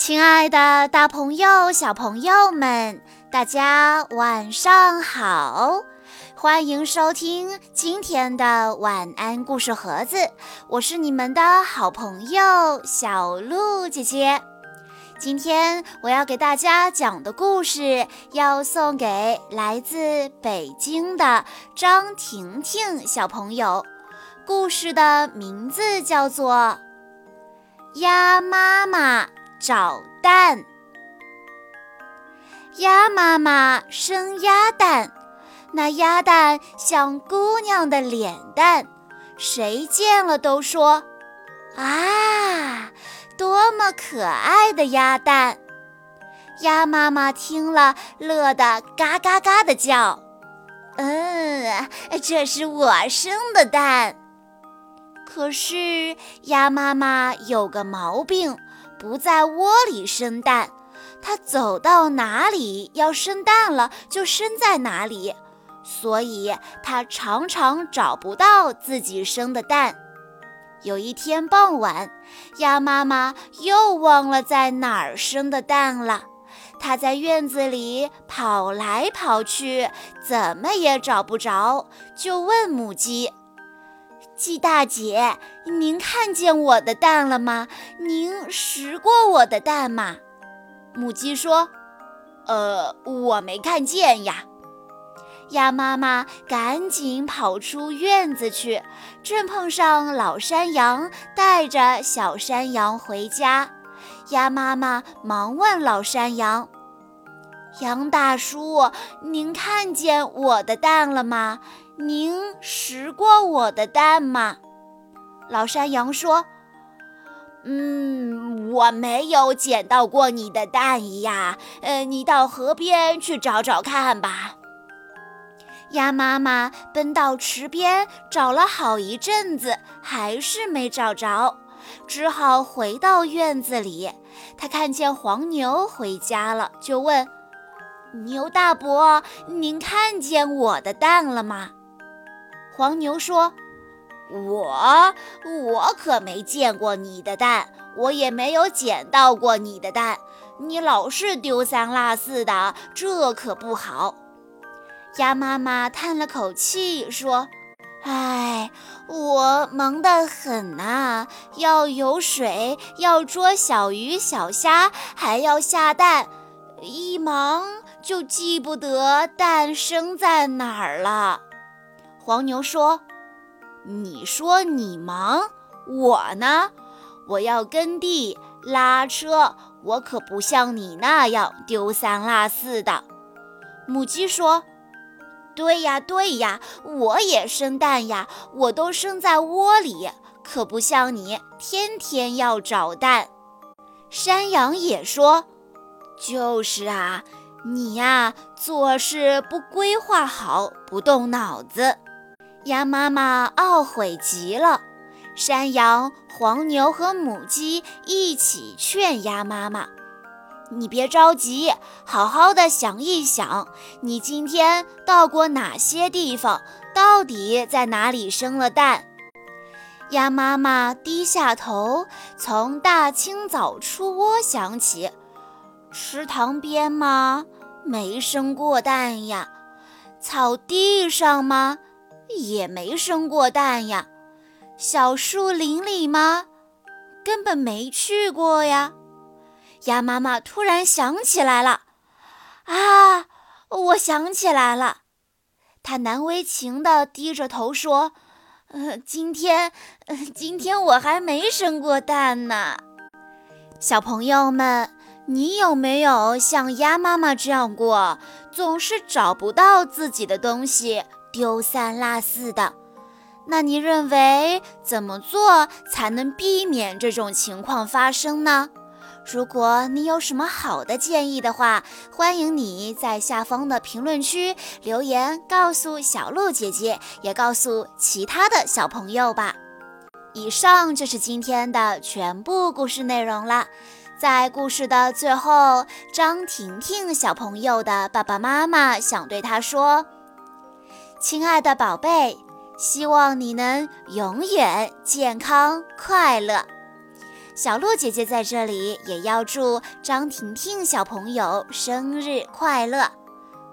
亲爱的，大朋友、小朋友们，大家晚上好！欢迎收听今天的晚安故事盒子，我是你们的好朋友小鹿姐姐。今天我要给大家讲的故事，要送给来自北京的张婷婷小朋友。故事的名字叫做《鸭妈妈》。找蛋，鸭妈妈生鸭蛋，那鸭蛋像姑娘的脸蛋，谁见了都说：“啊，多么可爱的鸭蛋！”鸭妈妈听了，乐得嘎嘎嘎的叫：“嗯，这是我生的蛋。”可是鸭妈妈有个毛病。不在窝里生蛋，它走到哪里要生蛋了就生在哪里，所以它常常找不到自己生的蛋。有一天傍晚，鸭妈妈又忘了在哪儿生的蛋了，它在院子里跑来跑去，怎么也找不着，就问母鸡。鸡大姐，您看见我的蛋了吗？您食过我的蛋吗？母鸡说：“呃，我没看见呀。”鸭妈妈赶紧跑出院子去，正碰上老山羊带着小山羊回家。鸭妈妈忙问老山羊：“羊大叔，您看见我的蛋了吗？”您拾过我的蛋吗？老山羊说：“嗯，我没有捡到过你的蛋呀。呃，你到河边去找找看吧。”鸭妈妈奔到池边找了好一阵子，还是没找着，只好回到院子里。他看见黄牛回家了，就问：“牛大伯，您看见我的蛋了吗？”黄牛说：“我我可没见过你的蛋，我也没有捡到过你的蛋。你老是丢三落四的，这可不好。”鸭妈妈叹了口气说：“唉，我忙得很呐，要有水，要捉小鱼小虾，还要下蛋，一忙就记不得蛋生在哪儿了。”黄牛说：“你说你忙，我呢？我要耕地、拉车，我可不像你那样丢三落四的。”母鸡说：“对呀，对呀，我也生蛋呀，我都生在窝里，可不像你天天要找蛋。”山羊也说：“就是啊，你呀做事不规划好，不动脑子。”鸭妈妈懊悔极了，山羊、黄牛和母鸡一起劝鸭妈妈：“你别着急，好好的想一想，你今天到过哪些地方？到底在哪里生了蛋？”鸭妈妈低下头，从大清早出窝想起：池塘边吗？没生过蛋呀。草地上吗？也没生过蛋呀，小树林里吗？根本没去过呀。鸭妈妈突然想起来了，啊，我想起来了。它难为情地低着头说：“呃，今天，今天我还没生过蛋呢。”小朋友们，你有没有像鸭妈妈这样过，总是找不到自己的东西？丢三落四的，那你认为怎么做才能避免这种情况发生呢？如果你有什么好的建议的话，欢迎你在下方的评论区留言告诉小鹿姐姐，也告诉其他的小朋友吧。以上就是今天的全部故事内容了。在故事的最后，张婷婷小朋友的爸爸妈妈想对她说。亲爱的宝贝，希望你能永远健康快乐。小鹿姐姐在这里也要祝张婷婷小朋友生日快乐。